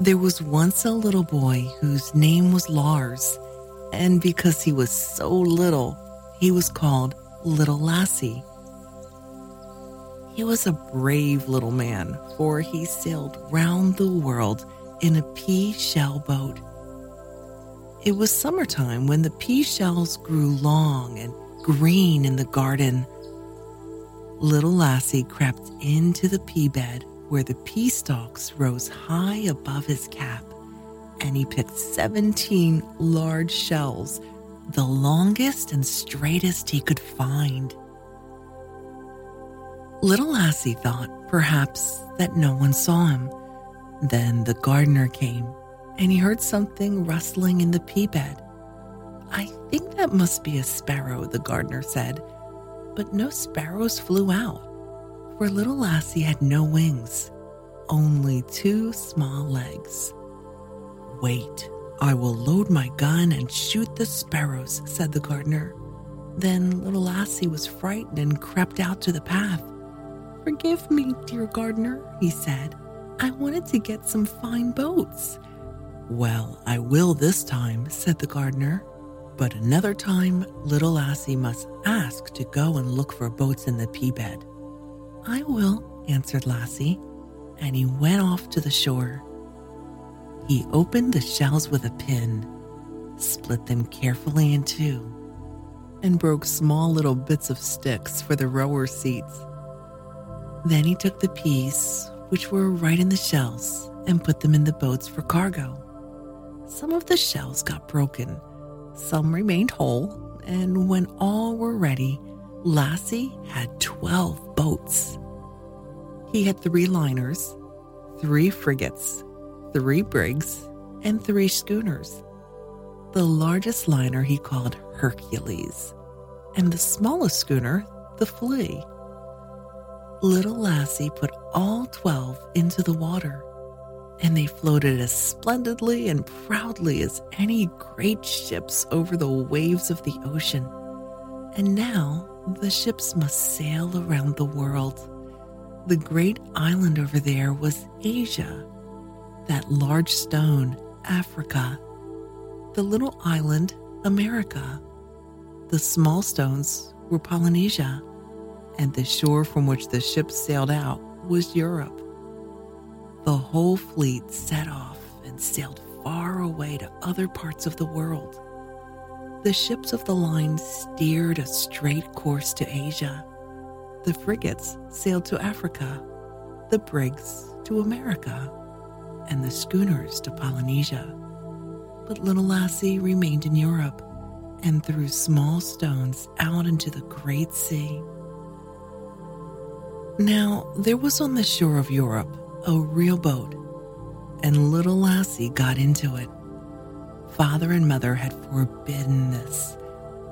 There was once a little boy whose name was Lars, and because he was so little, he was called Little Lasse. He was a brave little man, for he sailed round the world in a pea shell boat. It was summertime when the pea shells grew long and green in the garden. Little Lasse crept into the pea bed where the pea stalks rose high above his cap, and he picked 17 large shells, the longest and straightest he could find. Little Lasse thought, perhaps, that no one saw him. Then the gardener came, and he heard something rustling in the pea bed. I think that must be a sparrow, the gardener said, but no sparrows flew out for little Lasse had no wings, only two small legs. Wait, I will load my gun and shoot the sparrows, said the gardener. Then little Lasse was frightened and crept out to the path. Forgive me, dear gardener, he said. I wanted to get some fine boats. Well, I will this time, said the gardener. But another time, little Lasse must ask to go and look for boats in the pea bed. I will, answered Lasse, and he went off to the shore. He opened the shells with a pin, split them carefully in two, and broke small little bits of sticks for the rowers' seats. Then he took the peas, which were right in the shells, and put them in the boats for cargo. Some of the shells got broken, some remained whole, and when all were ready, Lasse had 12 boats. He had three liners, three frigates, three brigs, and three schooners. The largest liner he called Hercules, and the smallest schooner, the Flea. Little Lasse put all 12 into the water, and they floated as splendidly and proudly as any great ships over the waves of the ocean. And now the ships must sail around the world. The great island over there was Asia, that large stone, Africa, the little island, America. The small stones were Polynesia, and the shore from which the ships sailed out was Europe. The whole fleet set off and sailed far away to other parts of the world the ships of the line steered a straight course to Asia. The frigates sailed to Africa, the brigs to America, and the schooners to Polynesia. But little Lasse remained in Europe and threw small stones out into the great sea. Now, there was on the shore of Europe a real boat, and little Lasse got into it father and mother had forbidden this,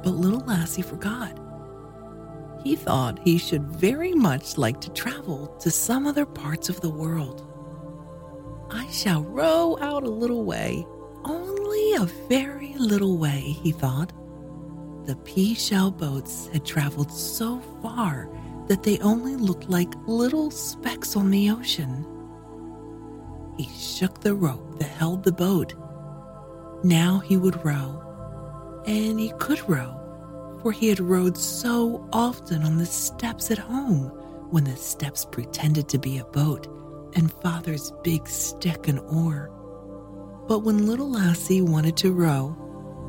but little Lasse forgot. He thought he should very much like to travel to some other parts of the world. I shall row out a little way, only a very little way, he thought. The pea shell boats had traveled so far that they only looked like little specks on the ocean. He shook the rope that held the boat now he would row. And he could row, for he had rowed so often on the steps at home when the steps pretended to be a boat and father's big stick and oar. But when little Lasse wanted to row,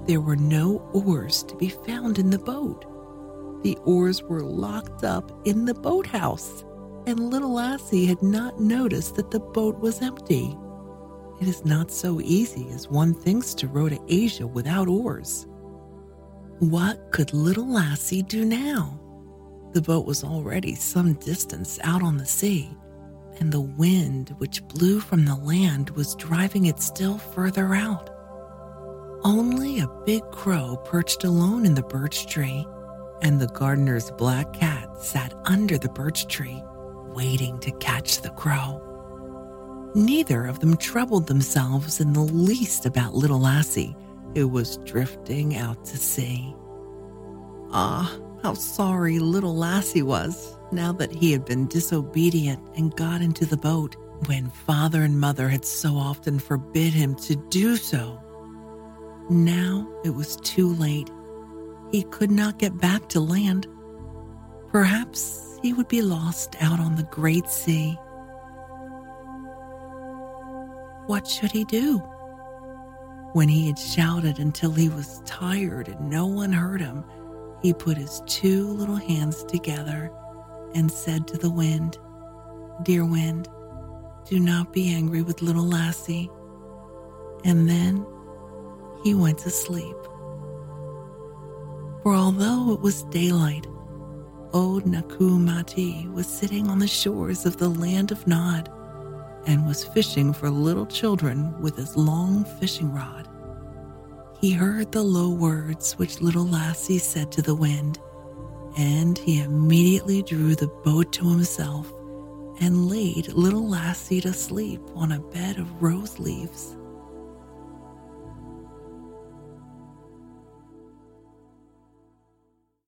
there were no oars to be found in the boat. The oars were locked up in the boathouse, and little Lasse had not noticed that the boat was empty. It is not so easy as one thinks to row to Asia without oars. What could little Lasse do now? The boat was already some distance out on the sea, and the wind which blew from the land was driving it still further out. Only a big crow perched alone in the birch tree, and the gardener's black cat sat under the birch tree, waiting to catch the crow. Neither of them troubled themselves in the least about little Lasse, who was drifting out to sea. Ah, how sorry little Lasse was now that he had been disobedient and got into the boat when father and mother had so often forbid him to do so. Now it was too late. He could not get back to land. Perhaps he would be lost out on the great sea. What should he do? When he had shouted until he was tired and no one heard him, he put his two little hands together and said to the wind, Dear wind, do not be angry with little Lasse. And then he went to sleep. For although it was daylight, old Nukku Matti was sitting on the shores of the land of Nod and was fishing for little children with his long fishing rod. He heard the low words which little Lasse said to the wind, and he immediately drew the boat to himself and laid little Lasse to sleep on a bed of rose leaves.